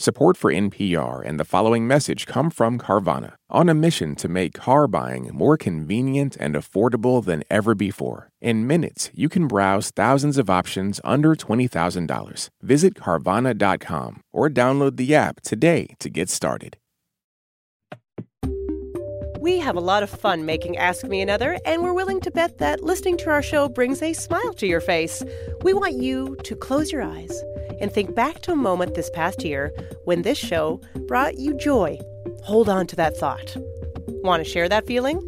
Support for NPR and the following message come from Carvana, on a mission to make car buying more convenient and affordable than ever before. In minutes, you can browse thousands of options under $20,000. Visit Carvana.com or download the app today to get started. We have a lot of fun making Ask Me Another, and we're willing to bet that listening to our show brings a smile to your face. We want you to close your eyes and think back to a moment this past year when this show brought you joy. Hold on to that thought. Want to share that feeling?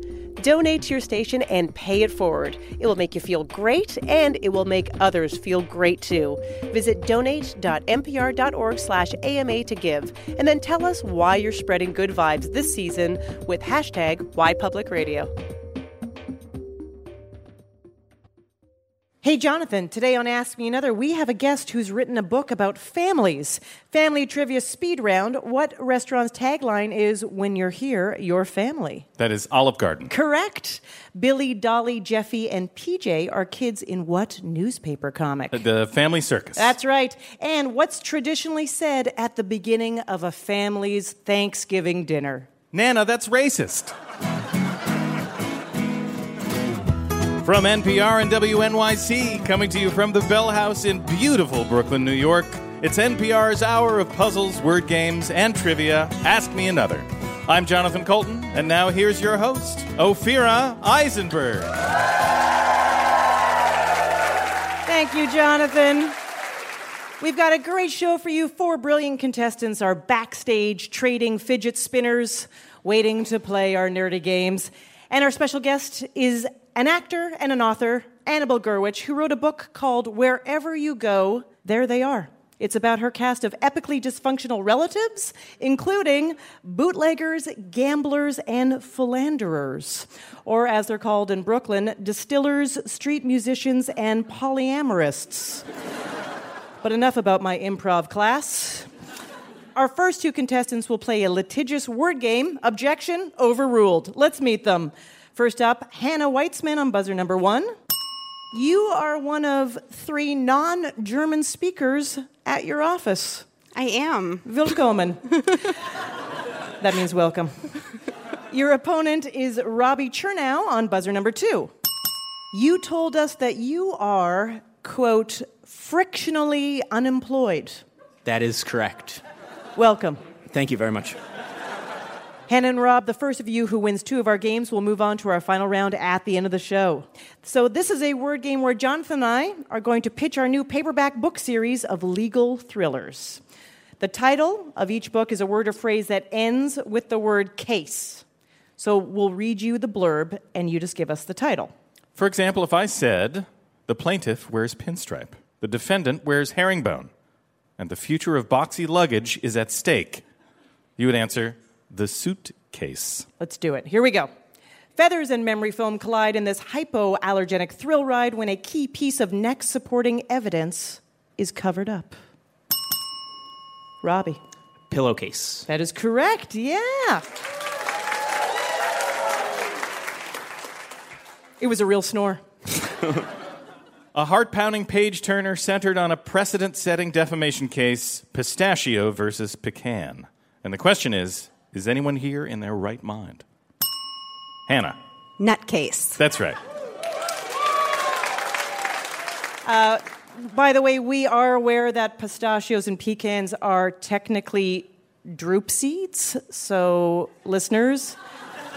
Donate to your station and pay it forward. It will make you feel great and it will make others feel great too. Visit donate.npr.org/ama to give and then tell us why you're spreading good vibes this season with hashtag Why Hey, Jonathan, today on Ask Me Another, we have a guest who's written a book about families. Family Trivia Speed Round. What restaurant's tagline is When You're Here, Your Family? That is Olive Garden. Correct. Billy, Dolly, Jeffy, and PJ are kids in what newspaper comic? The Family Circus. That's right. And what's traditionally said at the beginning of a family's Thanksgiving dinner? Nana, that's racist. From NPR and WNYC, coming to you from the Bell House in beautiful Brooklyn, New York, it's NPR's hour of puzzles, word games, and trivia. Ask Me Another. I'm Jonathan Coulton, and now here's your host, Ophira Eisenberg. Thank you, Jonathan. We've got a great show for you. Four brilliant contestants are backstage trading fidget spinners, waiting to play our nerdy games. And our special guest is an actor and an author, Annabelle Gurwitch, who wrote a book called Wherever You Go, There They Are. It's about her cast of epically dysfunctional relatives, including bootleggers, gamblers, and philanderers, or as they're called in Brooklyn, distillers, street musicians, and polyamorists. but enough about my improv class. Our first two contestants will play a litigious word game. Objection overruled. Let's meet them. First up, Hannah Weitzman on buzzer number one. You are one of three non German speakers at your office. I am. Willkommen. that means welcome. Your opponent is Robbie Chernow on buzzer number two. You told us that you are, quote, frictionally unemployed. That is correct. Welcome. Thank you very much. Hannah and Rob, the first of you who wins two of our games, will move on to our final round at the end of the show. So, this is a word game where Jonathan and I are going to pitch our new paperback book series of legal thrillers. The title of each book is a word or phrase that ends with the word case. So, we'll read you the blurb and you just give us the title. For example, if I said, The plaintiff wears pinstripe, the defendant wears herringbone, and the future of boxy luggage is at stake, you would answer, the suitcase. Let's do it. Here we go. Feathers and memory foam collide in this hypoallergenic thrill ride when a key piece of neck supporting evidence is covered up. Robbie. Pillowcase. That is correct, yeah. It was a real snore. a heart pounding page turner centered on a precedent setting defamation case pistachio versus pecan. And the question is is anyone here in their right mind? Hannah. Nutcase. That's right. Uh, by the way, we are aware that pistachios and pecans are technically drupe seeds. So, listeners,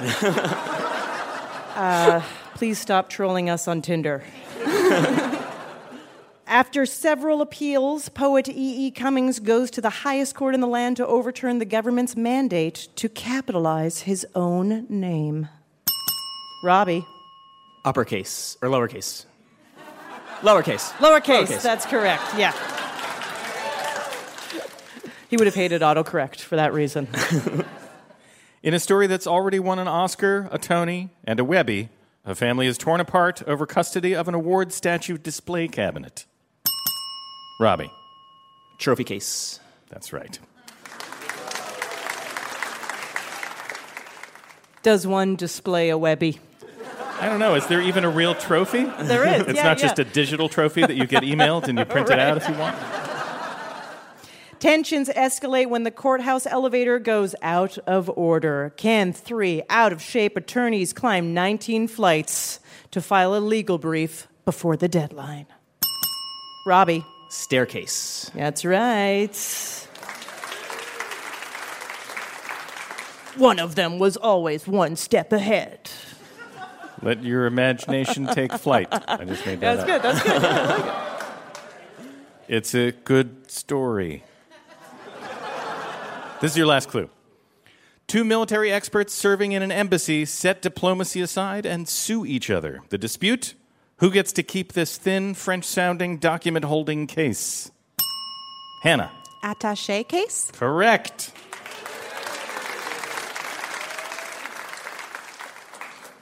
uh, please stop trolling us on Tinder. After several appeals, poet E. E. Cummings goes to the highest court in the land to overturn the government's mandate to capitalize his own name. Robbie. Uppercase or lowercase? Lowercase. Lowercase. Lowercase. That's correct. Yeah. He would have hated autocorrect for that reason. In a story that's already won an Oscar, a Tony, and a Webby, a family is torn apart over custody of an award statue display cabinet. Robbie. Trophy case. That's right. Does one display a Webby? I don't know. Is there even a real trophy? There is. it's yeah, not yeah. just a digital trophy that you get emailed and you print right. it out if you want. Tensions escalate when the courthouse elevator goes out of order. Can three out of shape attorneys climb 19 flights to file a legal brief before the deadline? Robbie. Staircase. That's right. One of them was always one step ahead. Let your imagination take flight. I just made that That's up. good. That's good. It's a good story. This is your last clue. Two military experts serving in an embassy set diplomacy aside and sue each other. The dispute? Who gets to keep this thin, French sounding document holding case? Hannah. Attache case? Correct.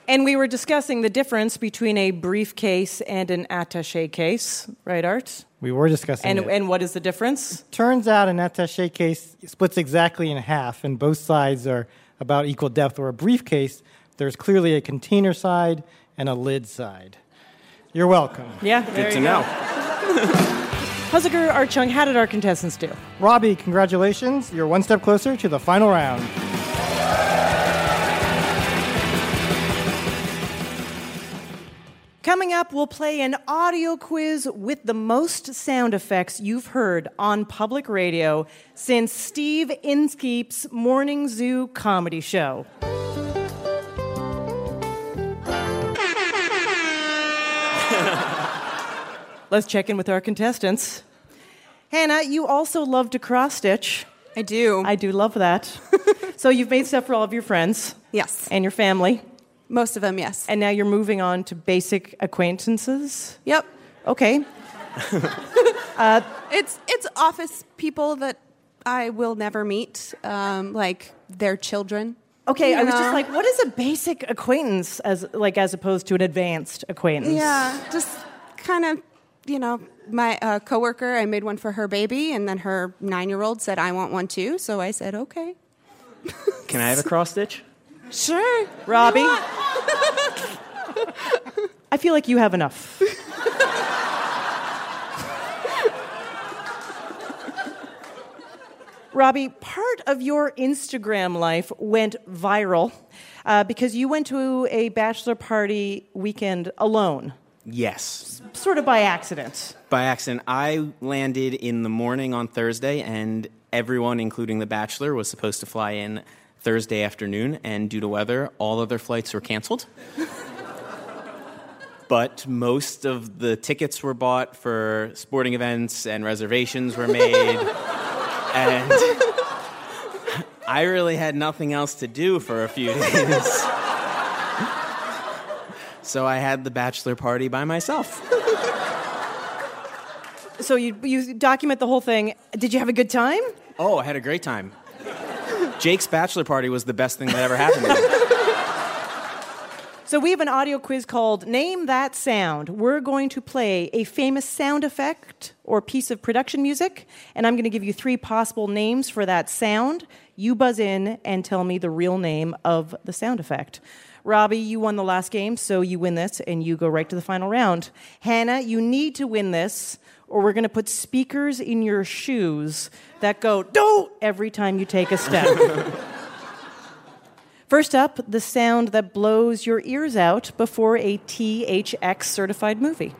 And we were discussing the difference between a briefcase and an attache case, right, Art? We were discussing And, it. and what is the difference? Turns out an attache case splits exactly in half, and both sides are about equal depth. Or a briefcase, there's clearly a container side and a lid side. You're welcome. Yeah, Good to know. Huziker, Art Chung, how did our contestants do? Robbie, congratulations. You're one step closer to the final round. Coming up, we'll play an audio quiz with the most sound effects you've heard on public radio since Steve Inskeep's Morning Zoo comedy show. Let's check in with our contestants. Hannah, you also love to cross stitch. I do. I do love that. so you've made stuff for all of your friends yes. and your family, Most of them, yes. and now you're moving on to basic acquaintances. yep. Okay. It's it's office people that I will never meet, um, like their children. Okay, I You was just like, what is a basic acquaintance as like as opposed to an advanced acquaintance? Yeah, just kind of, you know, my uh, coworker. I made one for her baby, and then her nine-year-old said, "I want one too." So I said, "Okay, Can I have a cross stitch? sure." Robbie? I feel like you have enough. Robbie, part of your Instagram life went viral uh, because you went to a bachelor party weekend alone, Yes. sort of by accident. By accident, I landed in the morning on Thursday, and everyone, including the bachelor, was supposed to fly in Thursday afternoon, and due to weather, all other flights were canceled. but most of the tickets were bought for sporting events, and reservations were made. and I really had nothing else to do for a few days. So I had the bachelor party by myself. So you, you document the whole thing. Did you have a good time? Oh, I had a great time. Jake's bachelor party was the best thing that ever happened to me. So we have an audio quiz called Name That Sound. We're going to play a famous sound effect or piece of production music, and I'm going to give you three possible names for that sound. You buzz in and tell me the real name of the sound effect. Robbie, you won the last game, so you win this and you go right to the final round. Hannah, you need to win this, or we're going to put speakers in your shoes that go do every time you take a step. First up, the sound that blows your ears out before a THX certified movie.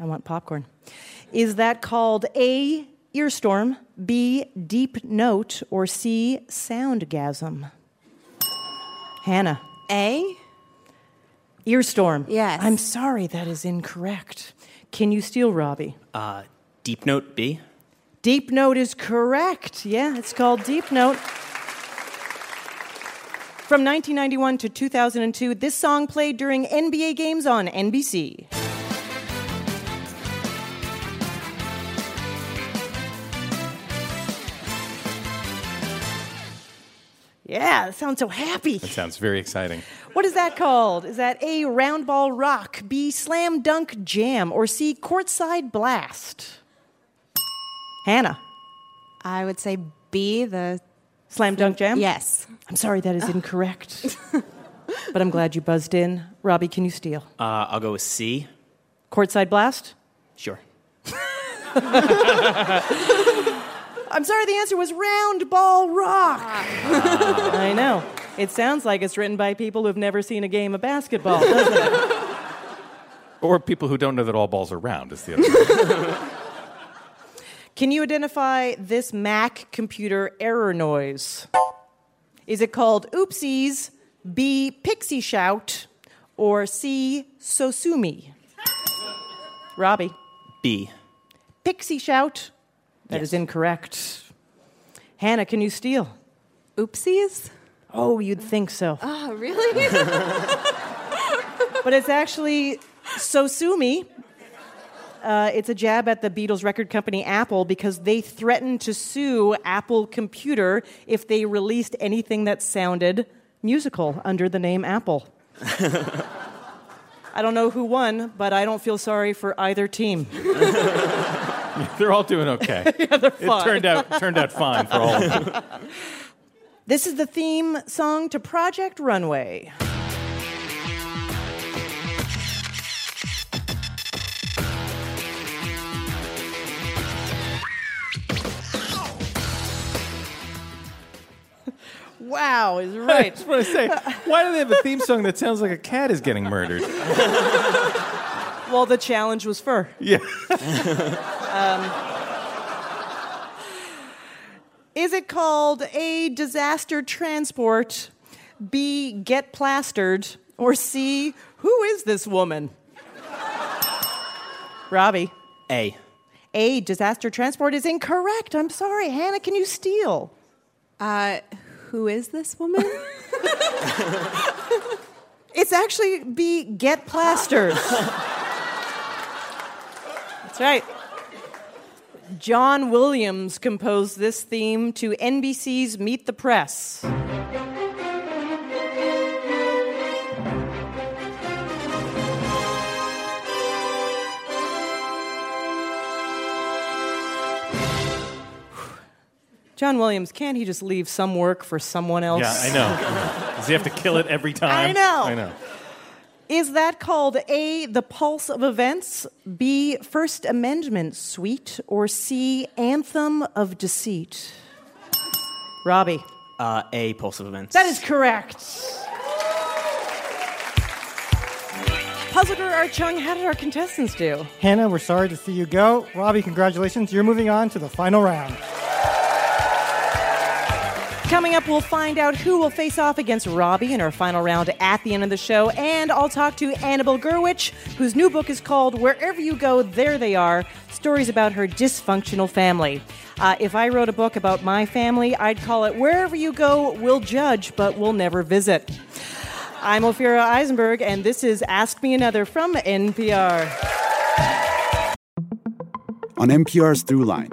I want popcorn. Is that called A, earstorm, B, deep note, or C, soundgasm? Hannah. A. Earstorm. Yes. I'm sorry, that is incorrect. Can you steal Robbie? Uh, deep note B. Deep Note is correct. Yeah, it's called Deep Note. From 1991 to 2002, this song played during NBA games on NBC. Yeah, that sounds so happy. That sounds very exciting. What is that called? Is that A, round ball rock, B, slam dunk jam, or C, courtside blast? Hannah, I would say B. The slam dunk jam? yes. I'm sorry, that is incorrect. but I'm glad you buzzed in. Robbie, can you steal? Uh, I'll go with C. Courtside blast? Sure. I'm sorry, the answer was round ball rock. Ah. I know. It sounds like it's written by people who've never seen a game of basketball, doesn't it? Or people who don't know that all balls are round is the other. Can you identify this Mac computer error noise? Is it called oopsies, B, pixie shout, or C, sosumi? Robbie. B. Pixie shout. That is Yes. incorrect. Hannah, can you steal? Oopsies. Oh, you'd think so. Oh, really? but it's actually Sosumi. Uh, it's a jab at the Beatles record company Apple because they threatened to sue Apple Computer if they released anything that sounded musical under the name Apple. I don't know who won, but I don't feel sorry for either team. They're all doing okay. It fine. turned out turned out fine for all of them. This is the theme song to Project Runway. Wow, is I right. just want to say, why do they have a theme song that sounds like a cat is getting murdered? Well, the challenge was fur. Yeah. Is it called A, disaster transport, B, get plastered, or C, who is this woman? Robbie. A. A, disaster transport is incorrect. I'm sorry. Hannah, can you steal? uh, who is this woman? It's actually B, get plastered. That's right. John Williams composed this theme to NBC's Meet the Press. John Williams, can't he just leave some work for someone else? Yeah, I know. Does he have to kill it every time? I know. I know. Is that called A, the pulse of events, B, First Amendment suite, or C, anthem of deceit? Robbie. Uh, A. Pulse of Events. That is correct. Puzzler Art Chung, how did our contestants do? Hannah, we're sorry to see you go. Robbie, congratulations. You're moving on to the final round. Coming up, we'll find out who will face off against Robbie in our final round at the end of the show. And I'll talk to Annabelle Gurwitch, whose new book is called Wherever You Go, There They Are Stories about Her Dysfunctional Family. Uh, if I wrote a book about my family, I'd call it Wherever You Go, We'll Judge, but We'll Never Visit. I'm Ophira Eisenberg, and this is Ask Me Another from NPR. On NPR's Throughline,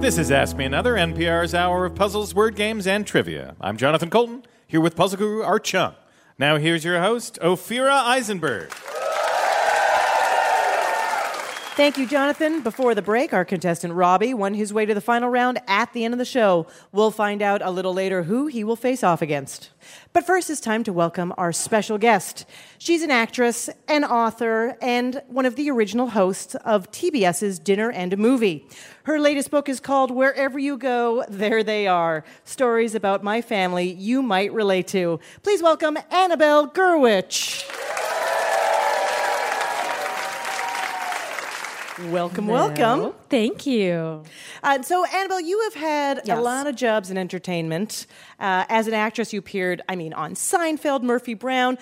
This is Ask Me Another, NPR's hour of puzzles, word games, and trivia. I'm Jonathan Coulton, here with puzzle guru Art Chung. Now here's your host, Ophira Eisenberg. Thank you, Jonathan. Before the break, our contestant Robbie won his way to the final round at the end of the show. We'll find out a little later who he will face off against. But first, it's time to welcome our special guest. She's an actress, an author, and one of the original hosts of TBS's Dinner and a Movie. Her latest book is called Wherever You Go, There They Are Stories about My Family You Might Relate to. Please welcome Annabelle Gurwitch. Welcome, welcome. Thank you. Uh, so, Annabelle, you have had Yes. a lot of jobs in entertainment. Uh, as an actress, you appeared, I mean, on Seinfeld, Murphy Brown.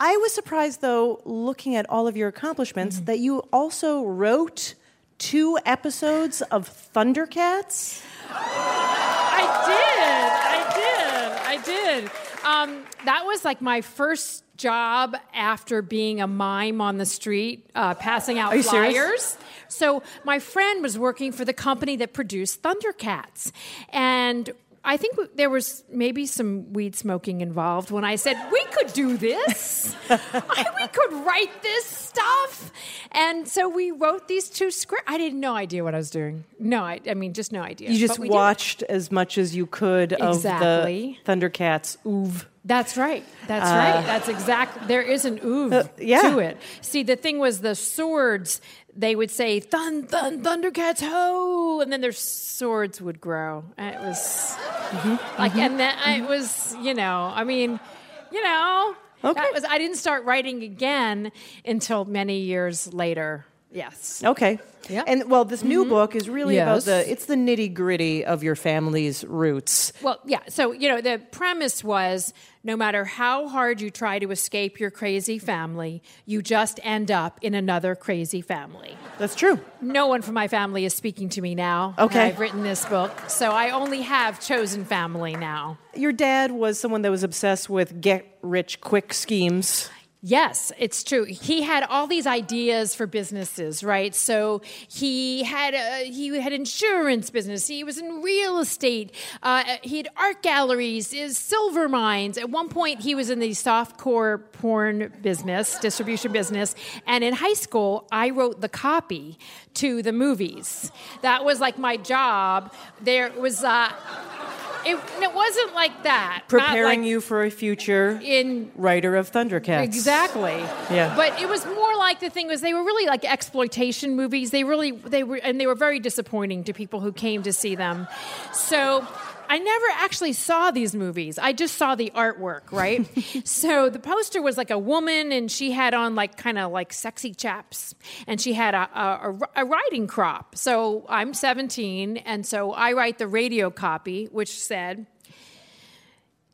I was surprised, though, looking at all of your accomplishments, Mm-hmm. that you also wrote two episodes of Thundercats. I did. I did. I did. Um, that was like my first job after being a mime on the street, uh, passing out you serious? flyers. So my friend was working for the company that produced Thundercats, and. I think w- there was maybe some weed smoking involved when I said we could do this. I, we could write this stuff. And so we wrote these two scripts. I had no idea what I was doing. No, I, I mean, just no idea. You just we did. watched as much as you could of Exactly. the Thundercats oeuvre. That's right. That's Uh, right. That's exact. There is an ooh Uh, yeah. to it. See, the thing was the swords. They would say "thun thun Thundercats ho," and then their swords would grow. And it was Mm-hmm. like, and then it was, you know, I mean, you know, Okay. was. I didn't start writing again until many years later. Yes. Okay. Yeah. And well, this new mm-hmm. book is really about the it's the nitty gritty of your family's roots. Well, yeah. So, you know, the premise was no matter how hard you try to escape your crazy family, you just end up in another crazy family. That's true. No one from my family is speaking to me now. Okay. I've written this book. So I only have chosen family now. Your dad was someone that was obsessed with get rich quick schemes. Yes, it's true. He had all these ideas for businesses, right? So he had a, he had insurance business. He was in real estate. Uh, he had art galleries, his silver mines. At one point, he was in the softcore porn business, distribution business. And in high school, I wrote the copy to the movies. That was like my job. There was. Uh, it, it wasn't like that. Preparing like you for a future in writer of Thundercats. Exactly. Yeah. But it was more like the thing was they were really like exploitation movies. They really they were and they were very disappointing to people who came to see them. So I never actually saw these movies. I just saw the artwork, right? so the poster was like a woman, and she had on like kind of like sexy chaps, and she had a, a, a, a riding crop. So I'm 17, and so I write the radio copy, which said,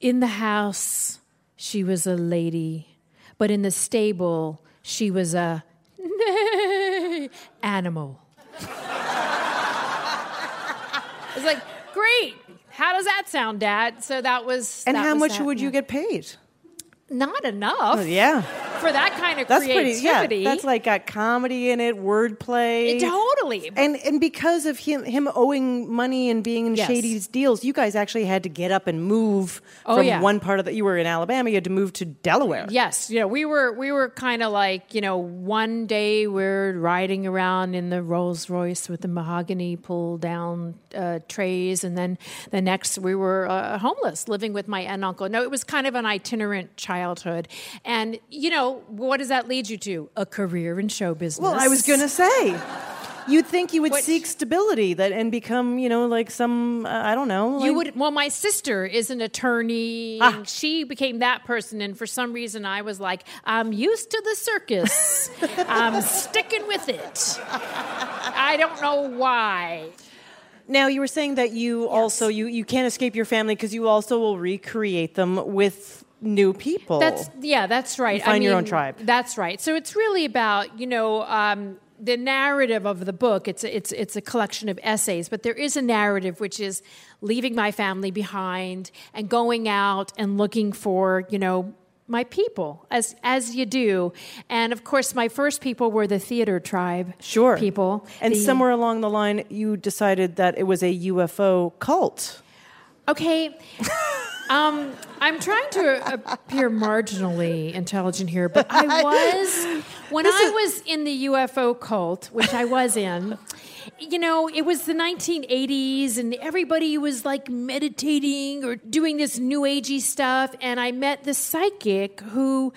"In the house, she was a lady, but in the stable, she was a animal." It's like, great. How does that sound, Dad? So that was. And that how was much would you get paid? Not enough. Oh, yeah. For that kind of That's pretty creativity. yeah. That's like got comedy in it, wordplay. Totally. And and because of him him owing money and being in Yes. shady deals, you guys actually had to get up and move Oh, from yeah. one part of the you were in Alabama, you had to move to Delaware. Yes, you know, we were we were kind of like, you know, one day we're riding around in the Rolls Royce with the mahogany pull down uh, trays, and then the next we were uh, homeless, living with my aunt and uncle. No, it was kind of an itinerant childhood, and you know, what does that lead you to? A career in show business. Well, I was gonna say, you'd think you would seek stability that and become, you know, like some uh, I don't know. You would. Well, my sister is an attorney. Ah. She became that person, and for some reason, I was like, I'm used to the circus. I'm sticking with it. I don't know why. Now you were saying that you also you you can't escape your family because you also will recreate them with new people. That's yeah, that's right. You find I your own tribe. That's right. So it's really about you know. Um, the narrative of the book it's a, it's it's a collection of essays but there is a narrative which is leaving my family behind and going out and looking for you know my people as as you do and of course my first people were the theater tribe sure people And The- somewhere along the line, you decided that it was a UFO cult. Okay. Um, I'm trying to appear marginally intelligent here, but I was When I was in the UFO cult, which I was in, you know, it was the 1980s and everybody was like meditating or doing this new agey stuff. And I met this psychic who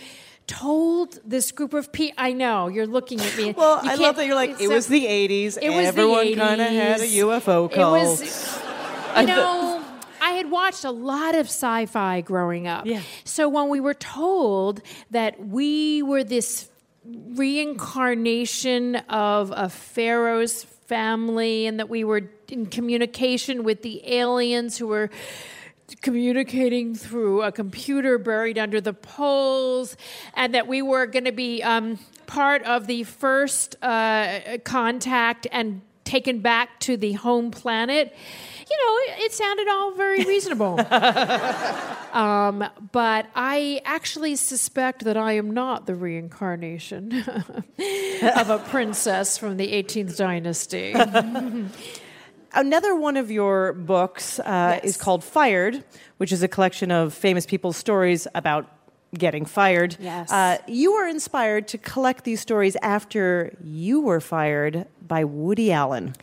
told this group of people. I know you're looking at me. Well, I love that you're like, it was the 80s. It was Everyone kind of had a UFO It cult. was, you know, I had watched a lot of sci-fi growing up. Yeah. So when we were told that we were this reincarnation of a pharaoh's family and that we were in communication with the aliens who were communicating through a computer buried under the poles, and that we were going to be um, part of the first uh, contact and taken back to the home planet. You know, it, it sounded all very reasonable. um, but I actually suspect that I am not the reincarnation of a princess from the 18th dynasty. Another one of your books uh, is called Fired, which is a collection of famous people's stories about getting fired. Yes. Uh, you were inspired to collect these stories after you were fired by Woody Allen.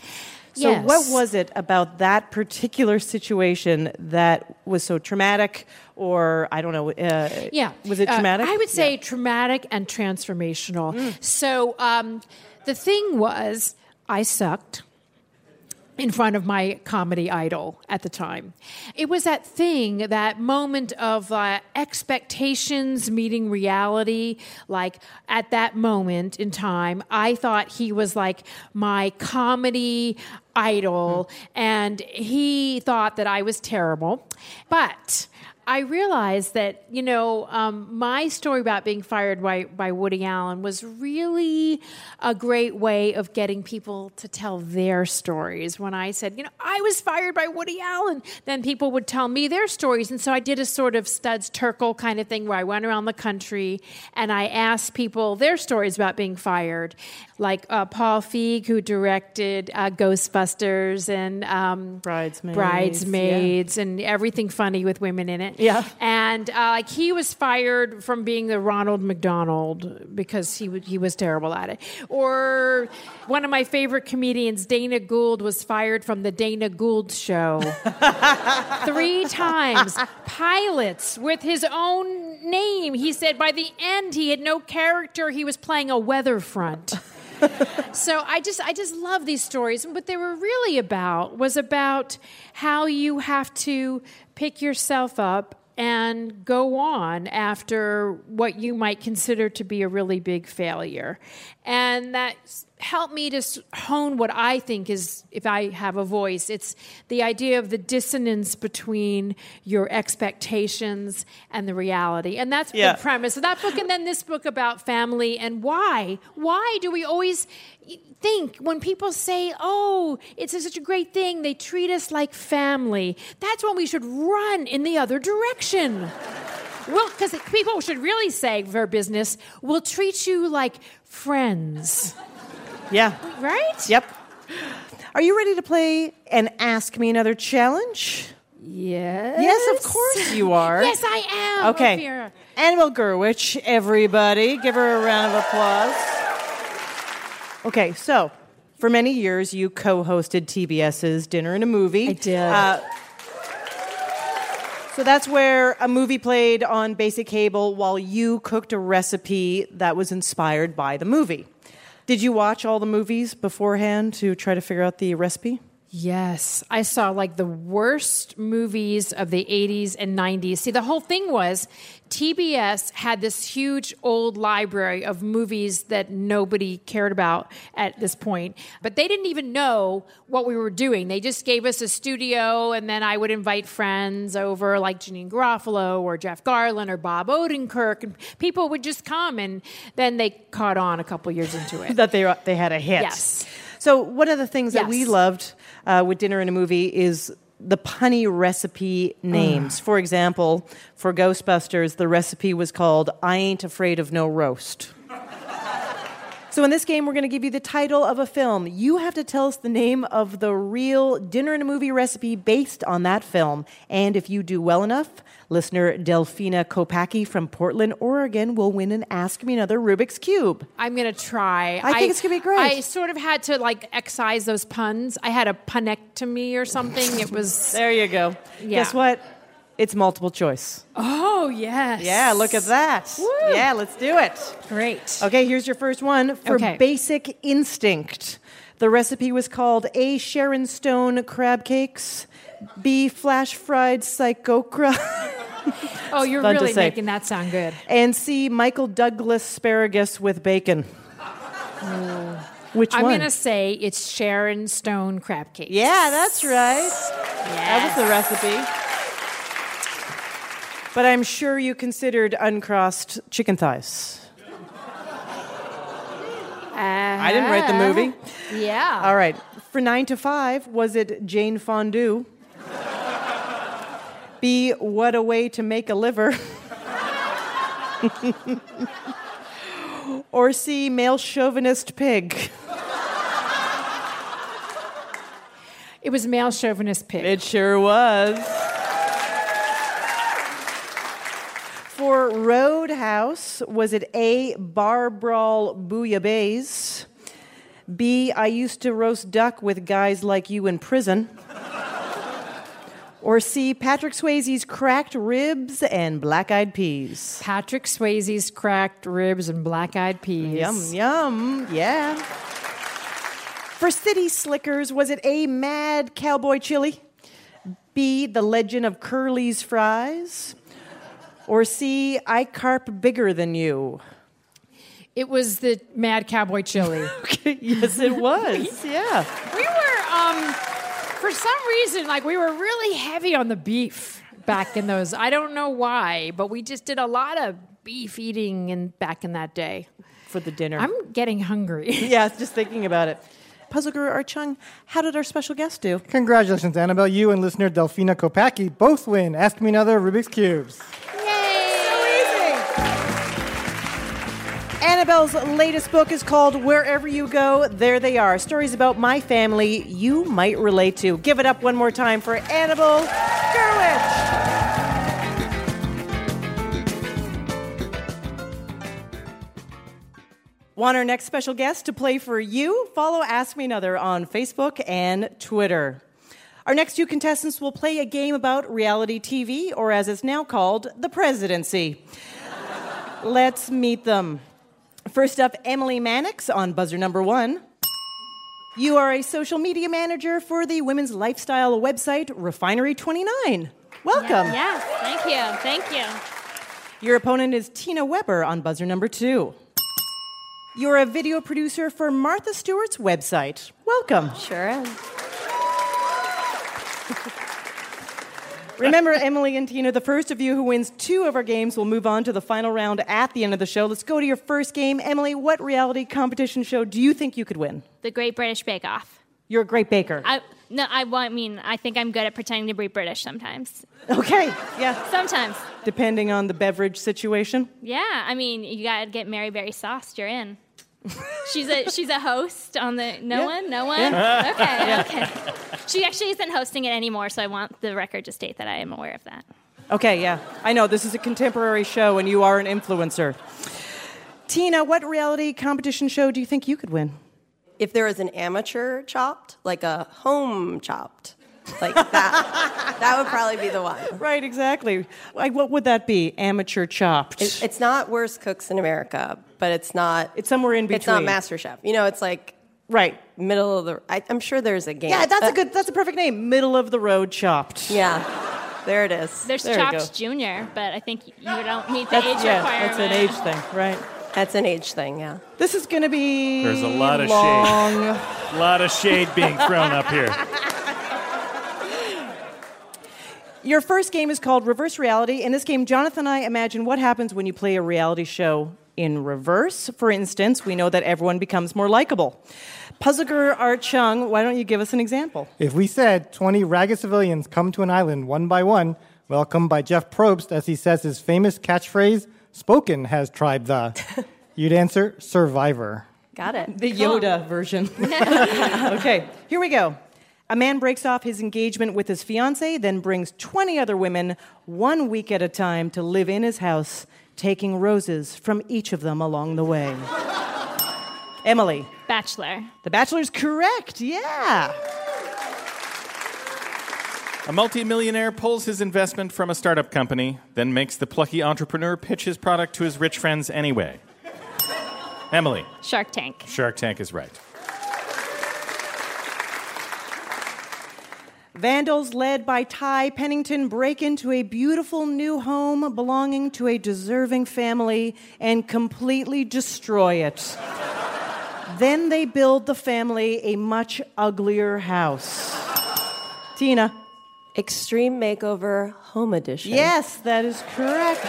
So, Yes. what was it about that particular situation that was so traumatic, or I don't know? Uh, Yeah. Was it Uh, traumatic? I would say traumatic and transformational. So um, the thing was, I sucked in front of my comedy idol at the time. It was that thing, that moment of uh, expectations meeting reality. Like at that moment in time, I thought he was like my comedy idol, and he thought that I was terrible. But I realized that, you know, um, my story about being fired by, by Woody Allen was really a great way of getting people to tell their stories. When I said, you know, I was fired by Woody Allen, then people would tell me their stories. And so I did a sort of Studs Terkel kind of thing where I went around the country and I asked people their stories about being fired. Like uh, Paul Feig, who directed uh, Ghostbusters and um, Bridesmaids, Bridesmaids and everything funny with women in it. Yeah. And uh, like he was fired from being the Ronald McDonald because he w- he was terrible at it. Or one of my favorite comedians, Dana Gould, was fired from the Dana Gould show three times. Pilots with his own name. He said by the end he had no character. He was playing a weather front so I just I just love these stories. And what they were really about was about how you have to pick yourself up and go on after what you might consider to be a really big failure. And that helped me to hone what I think is, if I have a voice, it's the idea of the dissonance between your expectations and the reality. And that's Yeah. the premise of that book and then this book about family and why. Why do we always think when people say, oh, it's such a great thing, they treat us like family? That's when we should run in the other direction. Well, because people should really say for business, we'll treat you like friends. yeah. Right? Yep. Are you ready to play an Ask Me Another challenge? Yes. Yes, of course you are. Yes, I am. Okay. Ophira. Annabelle Gurwitch, everybody, give her a round of applause. Okay, so for many years you co-hosted TBS's Dinner and a Movie. I did. Uh, so that's where a movie played on basic cable while you cooked a recipe that was inspired by the movie. Did you watch all the movies beforehand to try to figure out the recipe? Yes, I saw like the worst movies of the 80s and 90s. See, the whole thing was TBS had this huge old library of movies that nobody cared about at this point, but they didn't even know what we were doing. They just gave us a studio, and then I would invite friends over, like Janeane Garofalo or Jeff Garlin or Bob Odenkirk, and people would just come, and then they caught on a couple years into it. that they they had a hit. Yes. So one of the things that we loved uh, with dinner and a movie is the punny recipe names. For example, for Ghostbusters, the recipe was called "I ain't afraid of no roast." So, in this game, we're going to give you the title of a film. You have to tell us the name of the real dinner and a movie recipe based on that film. And if you do well enough, listener Delphina Kopacki from Portland, Oregon will win an Ask Me Another Rubik's Cube. I'm gonna try. I think it's gonna be great. I sort of had to like excise those puns. I had a punectomy or something. It was There you go. Yeah. Guess what? It's multiple choice. Oh yes. Yeah, look at that. Yeah, let's do it. Great. Okay, here's your first one for Okay. basic instinct. The recipe was called A. Sharon Stone crab cakes, B. Flash fried psychocra, Oh, you're really making that sound good. and C. Michael Douglas asparagus with bacon. Which I'm one? gonna say it's Sharon Stone crab cake. Yeah, that's right. That was the recipe. But I'm sure you considered uncrossed chicken thighs. Uh-huh. I didn't write the movie. Yeah. All right. For nine to five, was it Jane Fondue? B. What a way to make a liver. or C. Male chauvinist pig. It was male chauvinist pig. It sure was. For Roadhouse, was it A. Bar Brawl Bouillabaisse? B. I used to roast duck with guys like you in prison? Or C. Patrick Swayze's cracked ribs and black eyed peas? Patrick Swayze's cracked ribs and black eyed peas. Yum, yum. Yeah. For City Slickers, was it A. Mad Cowboy Chili? B. The Legend of Curly's Fries? Or C. I carp bigger than you? It was the Mad Cowboy Chili. yes, it was. Yeah. We were, um, for some reason, like we were really heavy on the beef back in those. I don't know why, but we just did a lot of beef eating in back in that day. For the dinner. I'm getting hungry. yeah, just thinking about it. Puzzle Guru Art Chung, how did our special guest do? Congratulations, Annabelle. You and listener Delphina Kopacki both win. Ask me another Rubik's Cubes. Annabelle's latest book is called Wherever You Go, There They Are. Stories about my family you might relate to. Give it up one more time for Annabelle Gurwitch. Want our next special guest to play for you? Follow Ask Me Another on Facebook and Twitter. Our next two contestants will play a game about reality TV, or as it's now called, the presidency. Let's meet them. First up, Emily Mannix on buzzer number one. You are a social media manager for the women's lifestyle website Refinery29. Welcome. Yes, thank you, thank you. Your opponent is Tina Weber on buzzer number two. You're a video producer for Martha Stewart's website. Welcome. Sure Remember, Emily and Tina, the first of you who wins two of our games will move on to the final round at the end of the show. Let's go to your first game. Emily, what reality competition show do you think you could win? The Great British Bake Off. You're a great baker. I no, I, well, I mean, I think I'm good at pretending to be British sometimes. Okay, yeah. Sometimes. Depending on the beverage situation. Yeah, I mean, you gotta get Mary Berry sauced. You're in. She's a she's a host on the no Yeah. one no one Yeah. okay Yeah. okay she actually isn't hosting it anymore so i want the record to state that i am aware of that Okay, yeah. I know this is a contemporary show and you are an influencer. Tina, what reality competition show do you think you could win? If there was an amateur chopped, like a home chopped, like that, that would probably be the one. Right, exactly. Like, what would that be? Amateur chopped. It, it's not worst cooks in America, but it's not. It's somewhere in between. It's not between. Master Chef. You know, it's like right middle of the. I, I'm sure there's a game. Yeah, that's Uh, a good. That's a perfect name. Middle of the road chopped. Yeah, there it is. there's There chopped junior but i think you don't meet the That's, age yeah, requirement that's an age thing, right? That's an age thing. Yeah. This is going to be. There's a lot of long. shade. A lot of shade being thrown up here. Your first game is called Reverse Reality. In this game, Jonathan and I imagine what happens when you play a reality show in reverse. For instance, we know that everyone becomes more likable. Puzzler Art Chung, why don't you give us an example? If we said 20 ragged civilians come to an island one by one, welcomed by Jeff Probst as he says his famous catchphrase, spoken has tribe the, you'd answer survivor. Got it. The Yoda version. okay, here we go. A man breaks off his engagement with his fiancee, then brings 20 other women one week at a time to live in his house, taking roses from each of them along the way. Emily. Bachelor. The Bachelor's correct, yeah. A multimillionaire pulls his investment from a startup company, then makes the plucky entrepreneur pitch his product to his rich friends anyway. Emily. Shark Tank. Shark Tank is right. Vandals led by Ty Pennington break into a beautiful new home belonging to a deserving family and completely destroy it. then they build the family a much uglier house. Tina. Extreme Makeover Home Edition. Yes, that is correct.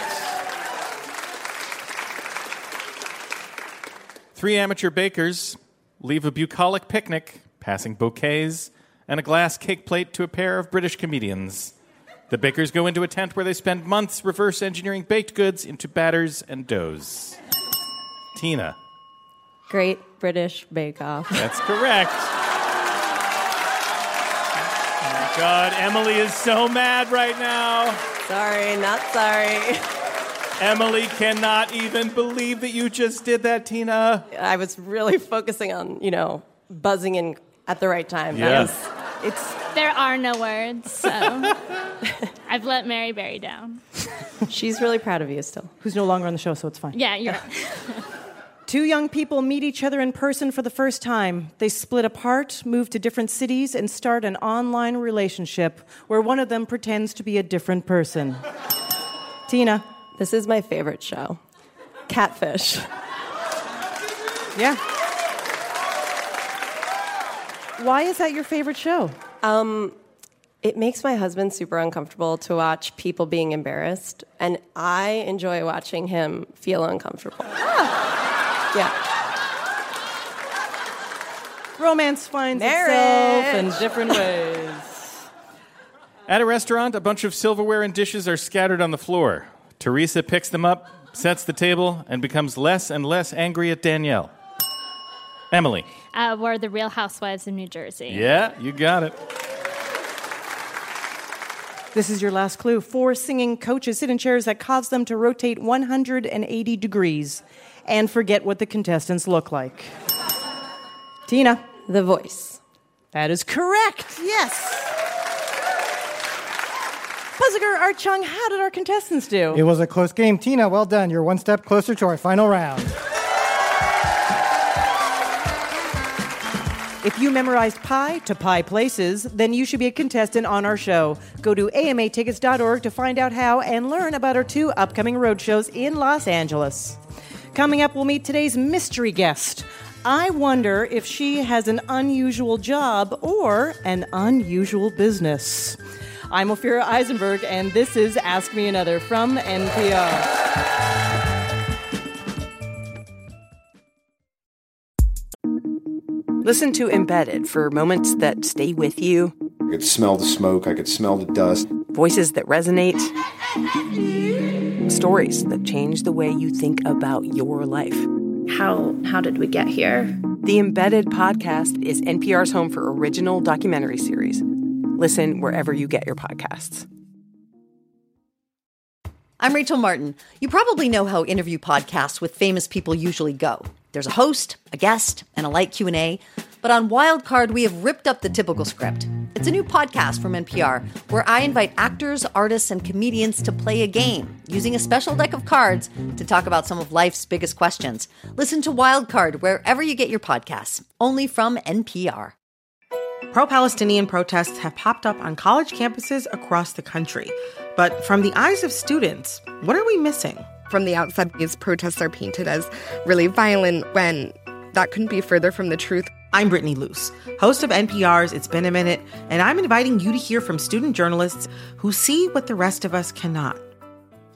Three amateur bakers leave a bucolic picnic, passing bouquets and a glass cake plate to a pair of British comedians. The bakers go into a tent where they spend months reverse engineering baked goods into batters and doughs. Tina. Great British Bake Off. That's correct. Oh my God, Emily is so mad right now. Sorry, not sorry. Emily cannot even believe that you just did that, Tina. I was really focusing on, you know, buzzing in at the right time. Yes. It's There are no words, so I've let Mary Berry down. she's really proud of you still. Who's no longer on the show, so it's fine. Yeah, you're. Two young people meet each other in person for the first time. They split apart, move to different cities, and start an online relationship where one of them pretends to be a different person. Tina. This is my favorite show. Catfish. Yeah. Why is that your favorite show? Um, it makes my husband super uncomfortable to watch people being embarrassed, and I enjoy watching him feel uncomfortable. Yeah. Romance finds Marriage. itself in different ways. At a restaurant, a bunch of silverware and dishes are scattered on the floor. Teresa picks them up, sets the table, and becomes less and less angry at Danielle. Emily. Uh, we're the Real Housewives of New Jersey. Yeah, you got it. This is your last clue. Four singing coaches sit in chairs that cause them to rotate 180 degrees and forget what the contestants look like. Tina. The voice. That is correct. Yes. Puzzle guru, Art Chung, how did our contestants do? It was a close game. Tina, well done. You're one step closer to our final round. If you memorized pi to pi places, then you should be a contestant on our show. Go to amatickets.org to find out how and learn about our two upcoming road shows in Los Angeles. Coming up, we'll meet today's mystery guest. I wonder if she has an unusual job or an unusual business. I'm Ophira Eisenberg, and this is Ask Me Another from NPR. Listen to Embedded for moments that stay with you, I could smell the smoke, I could smell the dust. voices that resonate, stories that change the way you think about your life. How how did we get here? The Embedded podcast is NPR's home for original documentary series. Listen wherever you get your podcasts. I'm Rachel Martin. You probably know how interview podcasts with famous people usually go. There's a host, a guest, and a light Q&A. But on Wildcard, we have ripped up the typical script. It's a new podcast from NPR where I invite actors, artists, and comedians to play a game using a special deck of cards to talk about some of life's biggest questions. Listen to Wildcard wherever you get your podcasts, only from NPR. Pro Palestinian protests have popped up on college campuses across the country. But from the eyes of students, what are we missing? From the outside, these protests are painted as really violent when that couldn't be further from the truth. I'm Brittany Luce, host of NPR's It's Been a Minute, and I'm inviting you to hear from student journalists who see what the rest of us cannot.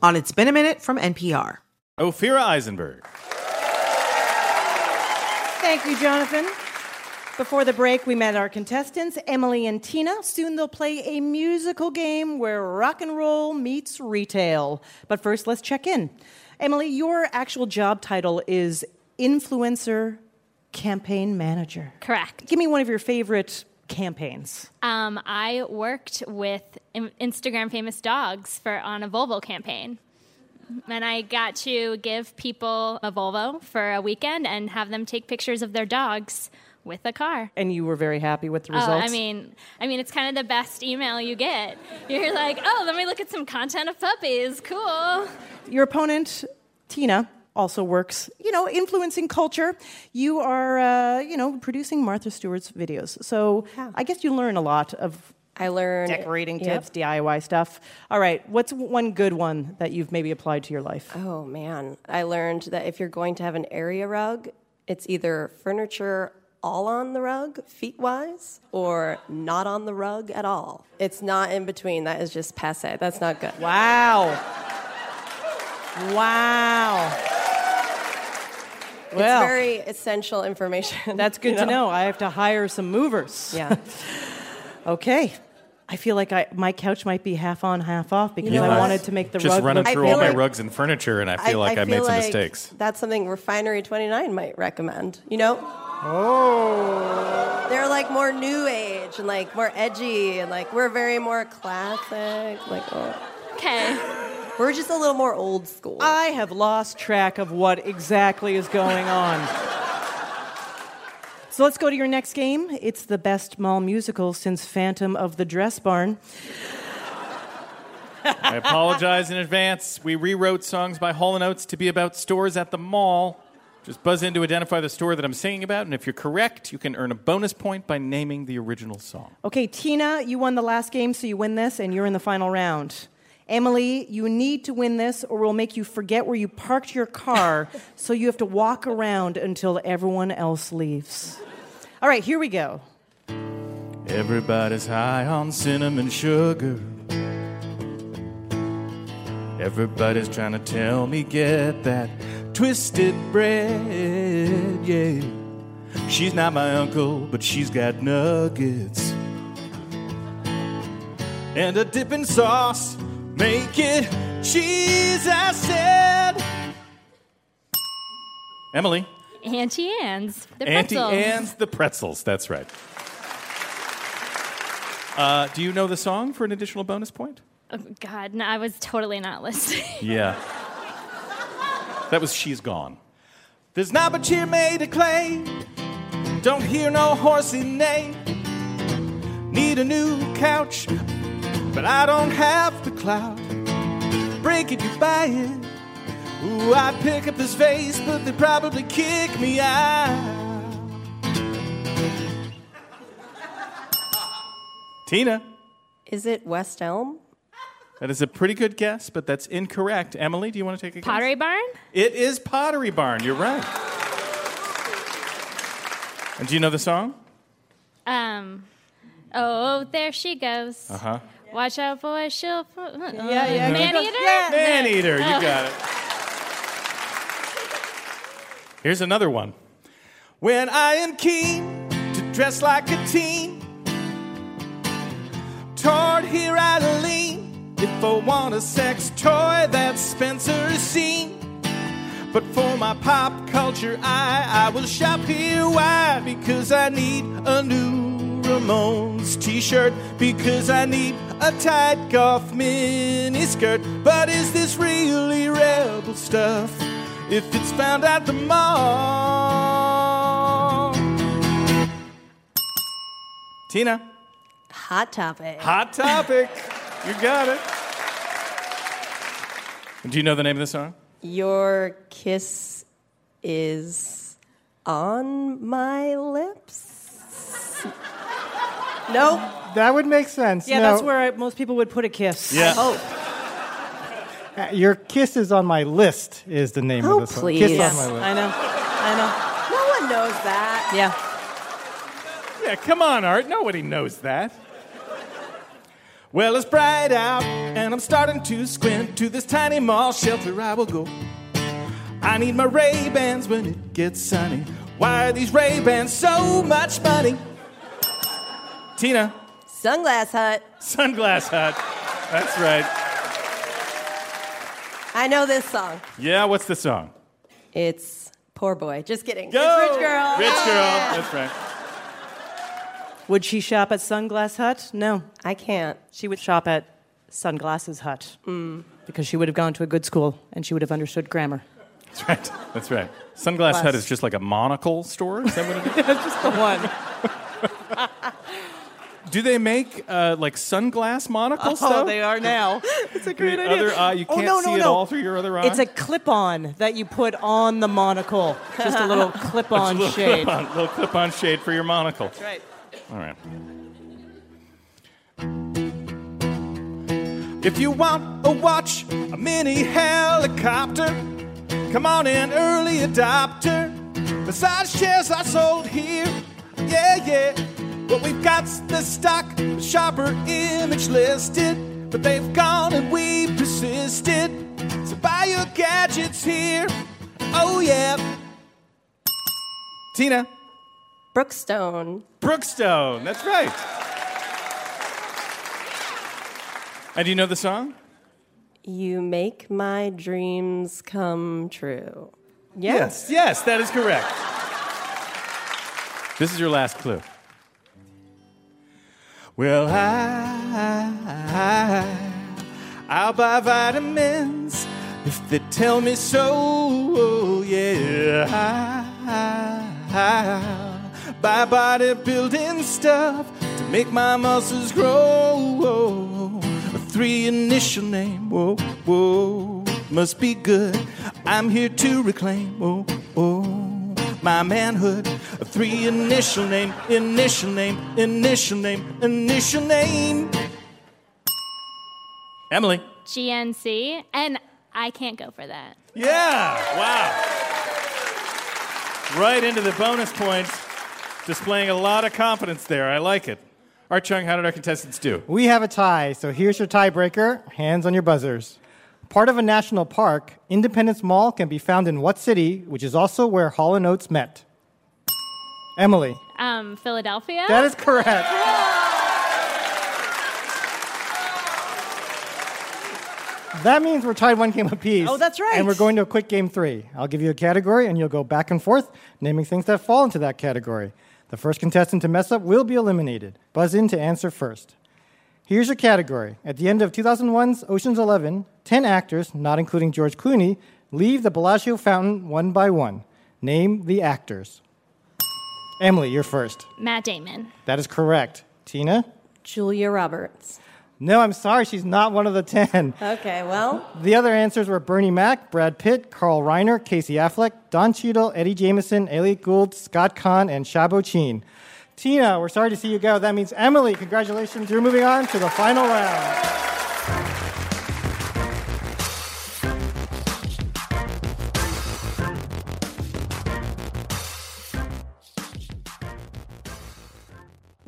On It's Been a Minute from NPR. Ophira Eisenberg. Thank you, Jonathan. Before the break, we met our contestants, Emily and Tina. Soon they'll play a musical game where rock and roll meets retail. But first, let's check in. Emily, your actual job title is influencer campaign manager. Correct. Give me one of your favorite campaigns. Um, I worked with Instagram famous dogs for on a Volvo campaign. And I got to give people a Volvo for a weekend and have them take pictures of their dogs with a car. And you were very happy with the Oh, results? I mean, I mean, it's kind of the best email you get. You're like, oh, let me look at some content of puppies. Cool. Your opponent, Tina, also works, you know, influencing culture. You are, uh, you know, producing Martha Stewart's videos. So I guess you learn a lot of I learn decorating yep. tips, DIY stuff. All right, what's one good one that you've maybe applied to your life? Oh man, I learned that if you're going to have an area rug, it's either furniture all on the rug, feet wise, or not on the rug at all. It's not in between. That is just passe. That's not good. Wow. Wow. Well, very essential information. That's good you to know. I have to hire some movers. Yeah. okay. I feel like I, my couch might be half on, half off because know I what? wanted to make the Just rug. running look through good. all my rugs and furniture, and I feel like I, made feel some like mistakes. That's something Refinery 29 might recommend. You know? Oh. They're like more new age and like more edgy and like we're very more classic. Like, oh. Okay. We're just a little more old school. I have lost track of what exactly is going on. So let's go to your next game. It's the best mall musical since Phantom of the Dress Barn. I apologize in advance. We rewrote songs by Hall & Oates to be about stores at the mall. Just buzz in to identify the store that I'm singing about, and if you're correct, you can earn a bonus point by naming the original song. Okay, Tina, you won the last game, so you win this, and you're in the final round. Emily, you need to win this, or we'll make you forget where you parked your car, so you have to walk around until everyone else leaves. All right, here we go. Everybody's high on cinnamon sugar. Everybody's trying to tell me get that twisted bread, yeah. She's not my uncle, but she's got nuggets. And a dipping sauce, make it cheese, I said. Emily, Auntie Anne's. The pretzels. Auntie. Anne's the pretzels, that's right. Uh, do you know the song for an additional bonus point? Oh, God, no, I was totally not listening. Yeah. That was She's Gone. There's not but cheer made of clay. Don't hear no horsey neigh. Need a new couch, but I don't have the clout. Break it, you buy it. Ooh, I pick up this vase, but they probably kick me out. Tina. Is it West Elm? That is a pretty good guess, but that's incorrect. Emily, do you want to take a guess? Pottery Barn? It is Pottery Barn. You're right. And do you know the song? Um, oh, there she goes. Uh huh. Watch out, boy, she'll. Yeah, yeah. Man keep eater? going. Man eater, you Oh. got it. Here's another one. When I am keen to dress like a teen, toward here I lean. If I want a sex toy, that's Spencer's scene. But for my pop culture eye, I will shop here. Why? Because I need a new Ramones t-shirt. Because I need a tight golf mini skirt. But is this really rebel stuff? If it's found at the mall. Tina. Hot topic. Hot topic. you got it. Do you know the name of the song? Your kiss is on my lips. no. That would make sense. Yeah, No, that's where I, most people would put a kiss. Yeah. Oh, uh, Your kiss is on my list is the name Oh, of the song. please. Kiss Yes, on my list. I know. I know. no one knows that. Yeah. Yeah, come on, Art. Nobody knows that. Well, it's bright out, and I'm starting to squint to this tiny mall shelter. I will go. I need my Ray Bans when it gets sunny. Why are these Ray Bans so much money? Tina, Sunglass Hut. Sunglass Hut. That's right. I know this song. Yeah, what's the song? It's Poor boy. Just kidding. Go! It's Rich Girl. Rich girl. That's right. Would she shop at Sunglass Hut? No. I can't. She would shop at Sunglasses Hut because she would have gone to a good school and she would have understood grammar. That's right. That's right. Sunglass Glass. Hut is just like a monocle store. Is that what it is? just the one. Do they make uh, like sunglass monocles? Oh, though? they are now. It's a great The idea. other eye, you Oh, can't no, see no, it all through your other eye. It's a clip-on that you put on the monocle. Just a little clip-on little shade. Clip-on, little clip-on shade for your monocle. That's right. All right. If you want a watch, a mini helicopter, come on in, early adopter. Massage chairs are sold here, yeah, yeah. But we've got the stock, the shopper image listed, but they've gone and we've persisted. So buy your gadgets here, oh yeah. Tina. Brookstone. Brookstone, that's right. And do you know the song? You make my dreams come true. Yes, yes, that is correct. This is your last clue. Well, I, I, I'll buy vitamins if they tell me so. Yeah, I, I'll buy bodybuilding stuff to make my muscles grow. Whoa. A three initial name, whoa, whoa, must be good. I'm here to reclaim, whoa, whoa, my manhood. A three initial name, initial name, initial name, initial name. Emily. GNC, and I can't go for that. Yeah, wow. Right into the bonus points, displaying a lot of confidence there. I like it. Art Chung, how did our contestants do? We have a tie, so here's your tiebreaker. Hands on your buzzers. Part of a national park, Independence Mall can be found in what city, which is also where Hall & Oates met? Emily. Um, Philadelphia. That is correct. That means we're tied one game apiece. Oh, that's right. And we're going to a quick game three. I'll give you a category, and you'll go back and forth, naming things that fall into that category. The first contestant to mess up will be eliminated. Buzz in to answer first. Here's your category. At the end of 2001's Ocean's 11, 10 actors, not including George Clooney, leave the Bellagio fountain one by one. Name the actors. Emily, you're first. Matt Damon. That is correct. Tina? Julia Roberts. No, I'm sorry, she's not one of the 10. Okay, well, The other answers were Bernie Mac, Brad Pitt, Carl Reiner, Casey Affleck, Don Cheadle, Eddie Jemison, Elliott Gould, Scott Caan, and Shaobo Qin. Tina, we're sorry to see you go. That means Emily, congratulations. You're moving on to the final round.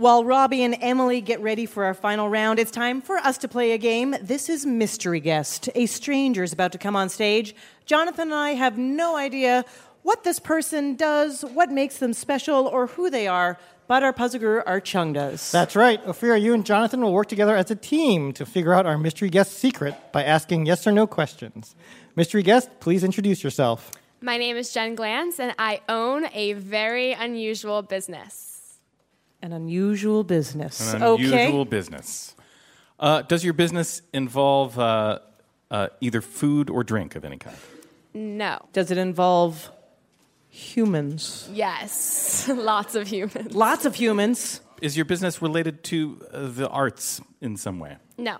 While Robbie and Emily get ready for our final round, it's time for us to play a game. This is Mystery Guest. A stranger is about to come on stage. Jonathan and I have no idea what this person does, what makes them special, or who they are, but our puzzle guru, Art Chung, does. That's right. Ophira, you and Jonathan will work together as a team to figure out our mystery guest secret by asking yes or no questions. Mystery guest, please introduce yourself. My name is Jen Glantz, and I own a very unusual business. An unusual business. An okay. unusual business. Uh, does your business involve uh, uh, either food or drink of any kind? No. Does it involve humans? Yes. Lots of humans. Lots of humans. Is your business related to uh, the arts in some way? No.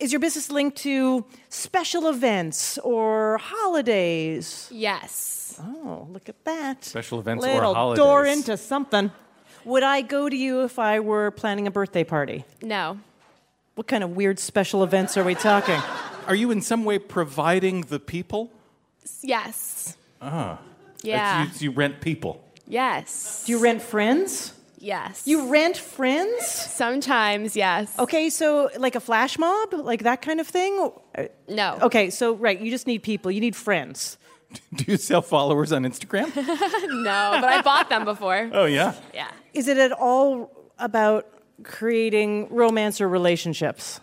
Is your business linked to special events or holidays? Yes. Oh, look at that. Special events Little or holidays? door into something. Would I go to you if I were planning a birthday party? No. What kind of weird special events are we talking? Are you in some way providing the people? Yes. Ah. Yeah. You, you rent people. Yes. Do you rent friends? Yes. You rent friends? Sometimes, yes. Okay, so like a flash mob? Like that kind of thing? No. Okay, so right, you just need people. You need friends. Do you sell followers on Instagram? no, but I bought them before. Oh, yeah. Yeah. Is it at all about creating romance or relationships?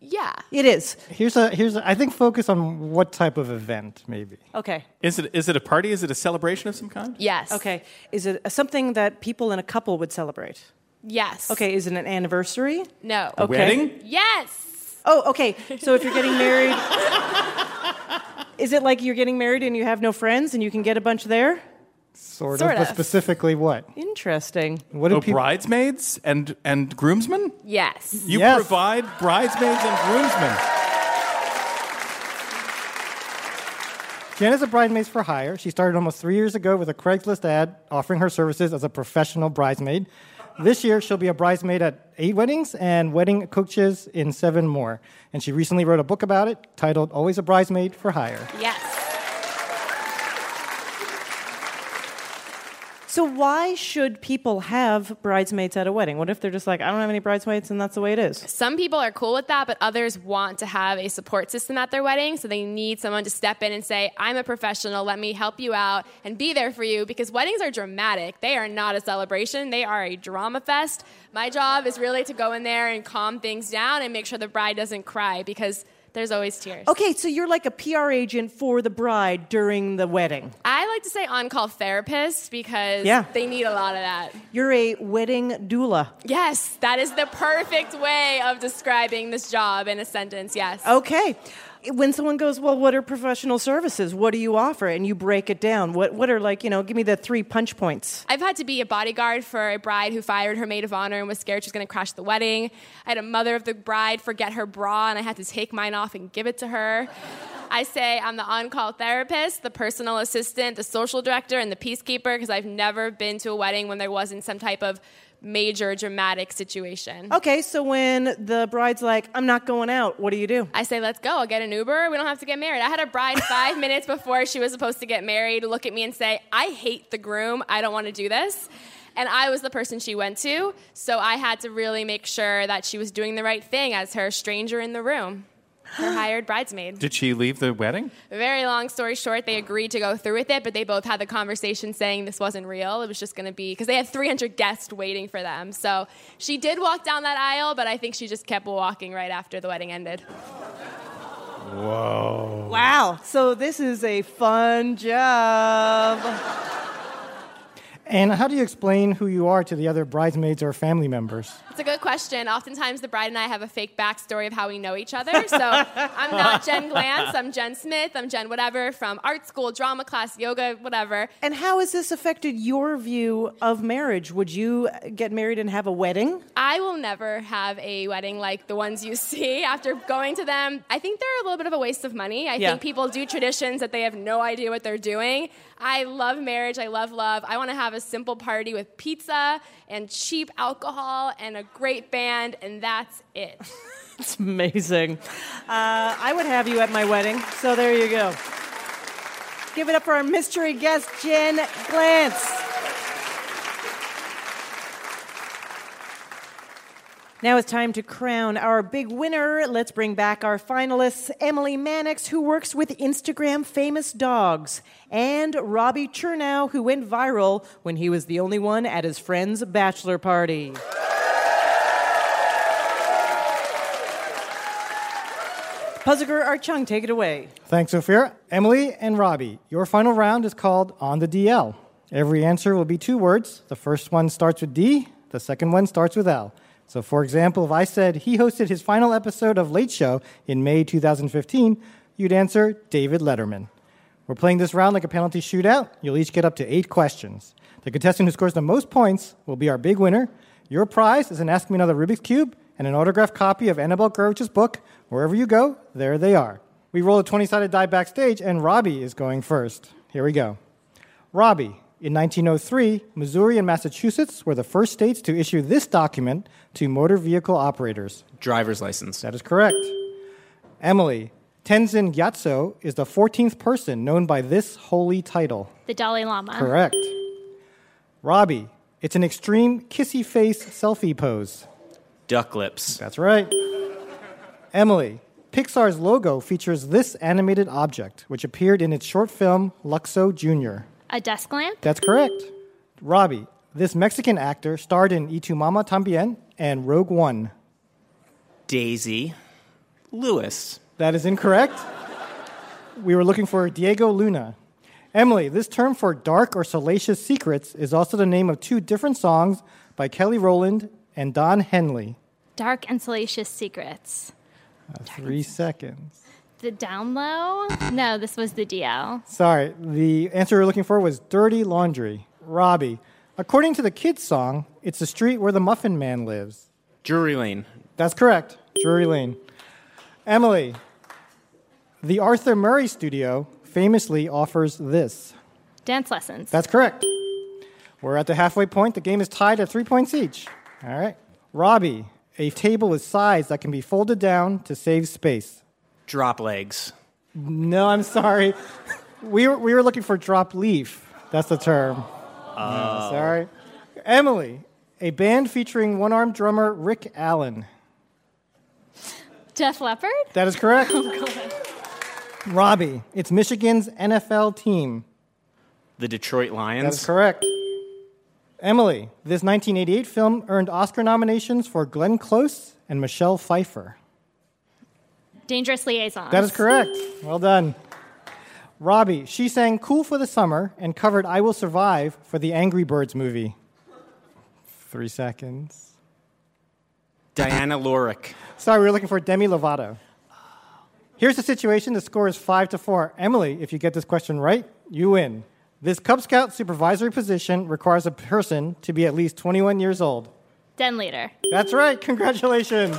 Yeah. It is. Here's a here's a, I think focus on what type of event maybe. Okay. Is it is it a party? Is it a celebration of some kind? Yes. Okay. Is it something that people in a couple would celebrate? Yes. Okay. Is it an anniversary? No. Okay. wedding? Yes. Oh, okay. So if you're getting married, is it like you're getting married and you have no friends and you can get a bunch there? Sort, Sort of, but of. specifically what? Interesting. What do oh, people bridesmaids and and groomsmen? Yes. You Yes. provide bridesmaids and groomsmen. Jen is a bridesmaid for hire. She started almost three years ago with a Craigslist ad offering her services as a professional bridesmaid. This year, she'll be a bridesmaid at eight weddings and wedding coaches in seven more. And she recently wrote a book about it titled Always a Bridesmaid for Hire. Yes. So why should people have bridesmaids at a wedding? What if they're just like, I don't have any bridesmaids and that's the way it is? Some people are cool with that, but others want to have a support system at their wedding. So they need someone to step in and say, I'm a professional, let me help you out and be there for you because weddings are dramatic. They are not a celebration, they are a drama fest. My job is really to go in there and calm things down and make sure the bride doesn't cry because there's always tears. Okay, so you're like a PR agent for the bride during the wedding. I like to say on call therapist because Yeah. they need a lot of that. You're a wedding doula. Yes, that is the perfect way of describing this job in a sentence. Yes. Okay. When someone goes, Well, what are professional services? What do you offer? And you break it down. What, what are, like, you know, give me the three punch points. I've had to be a bodyguard for a bride who fired her maid of honor and was scared she was going to crash the wedding. I had a mother of the bride forget her bra and I had to take mine off and give it to her. I say I'm the on call therapist, the personal assistant, the social director, and the peacekeeper because I've never been to a wedding when there wasn't some type of major dramatic situation. Okay, so when the bride's like, I'm not going out, what do you do? I say, let's go. I'll get an Uber. We don't have to get married. I had a bride five minutes before she was supposed to get married look at me and say, I hate the groom. I don't want to do this. And I was the person she went to. So I had to really make sure that she was doing the right thing as her stranger in the room, her hired bridesmaid. Did she leave the wedding? Very long story short, they agreed to go through with it, but they both had the conversation saying this wasn't real. It was just going to be because they had 300 guests waiting for them. So she did walk down that aisle, but I think she just kept walking right after the wedding ended. Whoa. Wow. So this is a fun job. And how do you explain who you are to the other bridesmaids or family members? It's a good question. Oftentimes, the bride and I have a fake backstory of how we know each other. So I'm not Jen Glantz. I'm Jen Smith. I'm Jen whatever from art school, drama class, yoga, whatever. And how has this affected your view of marriage? Would you get married and have a wedding? I will never have a wedding like the ones you see after going to them. I think they're a little bit of a waste of money. I Yeah. think people do traditions that they have no idea what they're doing. I love marriage. I love love. I want to have a simple party with pizza and cheap alcohol and a great band, and that's it. It's amazing. Uh, I would have you at my wedding, so there you go. Give it up for our mystery guest, Jen Glantz. Now it's time to crown our big winner. Let's bring back our finalists Emily Mannix, who works with Instagram famous dogs, and Robbie Chernow, who went viral when he was the only one at his friend's bachelor party. Puzzle guru Art Chung, take it away. Thanks, Ophira. Emily and Robbie, your final round is called On the DL. Every answer will be two words. The first one starts with D, the second one starts with L. So, for example, if I said he hosted his final episode of Late Show in May 2015, you'd answer David Letterman. We're playing this round like a penalty shootout. You'll each get up to eight questions. The contestant who scores the most points will be our big winner. Your prize is an Ask Me Another Rubik's Cube and an autographed copy of Annabelle Gurwitch's book. Wherever you go, there they are. We roll a 20 sided die backstage, and Robbie is going first. Here we go. Robbie, in 1903, Missouri and Massachusetts were the first states to issue this document to motor vehicle operators. Driver's license. That is correct. Emily, Tenzin Gyatso is the 14th person known by this holy title. The Dalai Lama. Correct. Robbie, it's an extreme kissy face selfie pose. Duck lips. That's right. Emily, Pixar's logo features this animated object, which appeared in its short film Luxo Jr. A desk lamp. That's correct. Robbie, this Mexican actor starred in Y tu Mama Tambien and Rogue One. Daisy. Lewis. That is incorrect. We were looking for Diego Luna. Emily, this term for dark or salacious secrets is also the name of two different songs by Kelly Rowland and Don Henley. Dark and Salacious Secrets. Uh, three seconds. The down low? No, this was the DL. Sorry, the answer we were looking for was Dirty Laundry. Robbie, according to the kids' song, it's the street where the Muffin Man lives. Drury Lane. That's correct. Drury Lane. Emily, the Arthur Murray Studio famously offers this. Dance lessons. That's correct. We're at the halfway point. The game is tied at three points each. All right. Robbie, a table with sides that can be folded down to save space. Drop legs. No, I'm sorry. We were, we were looking for drop leaf. That's the term. Oh. No, sorry. Emily, a band featuring one armed drummer Rick Allen. Def Leppard? That is correct. Oh, Robbie, it's Michigan's NFL team. The Detroit Lions. That's correct. Emily, this 1988 film earned Oscar nominations for Glenn Close and Michelle Pfeiffer. Dangerous Liaisons. That is correct. Well done. Robbie, she sang Cool for the Summer and covered I Will Survive for the Angry Birds movie. Three seconds. Diana Lorick. Sorry, we were looking for Demi Lovato. Here's the situation. The score is five to four. Emily, if you get this question right, you win. This Cub Scout supervisory position requires a person to be at least 21 years old. Den leader. That's right. Congratulations.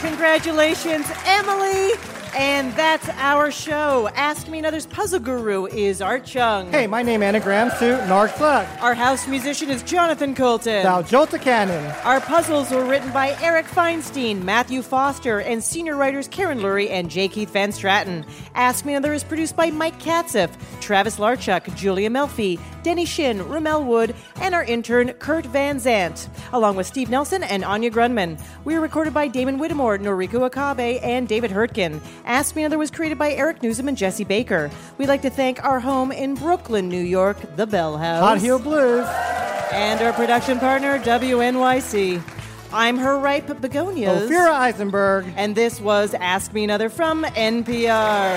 Congratulations, Emily! And that's our show. Ask Me Another's puzzle guru is Art Chung. Hey, my name anagrams to Nark Thug. Our house musician is Jonathan Coulton. Thou Jolta Cannon. Our puzzles were written by Eric Feinstein, Matthew Foster, and senior writers Karen Lurie and J. Keith Van Straaten. Ask Me Another is produced by Mike Katzif, Travis Larchuk, Julia Melfi, Denny Shin, Rommel Wood, and our intern Kurt Van Zant, along with Steve Nelson and Anya Grundmann. We are recorded by Damon Whittemore, Noriko Okabe, and David Hurtgen. Ask Me Another was created by Eric Nuzum and Jesse Baker. We'd like to thank our home in Brooklyn, New York, the Bell House. Hot Heel Blues. And our production partner, WNYC. I'm her ripe begonias. Ophira Eisenberg. And this was Ask Me Another from NPR.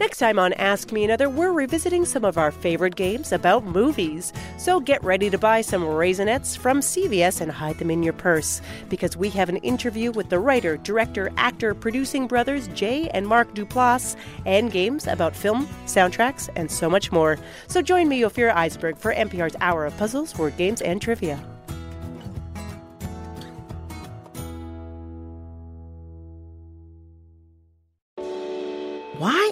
Next time on Ask Me Another, we're revisiting some of our favorite games about movies. So get ready to buy some Raisinets from CVS and hide them in your purse because we have an interview with the writer, director, actor, producing brothers Jay and Mark Duplass and games about film, soundtracks, and so much more. So join me, Ophira Eisenberg, for NPR's Hour of Puzzles, Word Games, and Trivia.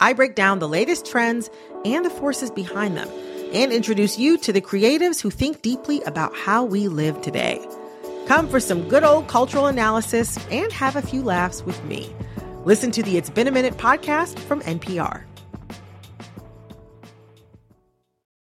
I break down the latest trends and the forces behind them and introduce you to the creatives who think deeply about how we live today. Come for some good old cultural analysis and have a few laughs with me. Listen to the It's Been a Minute podcast from NPR.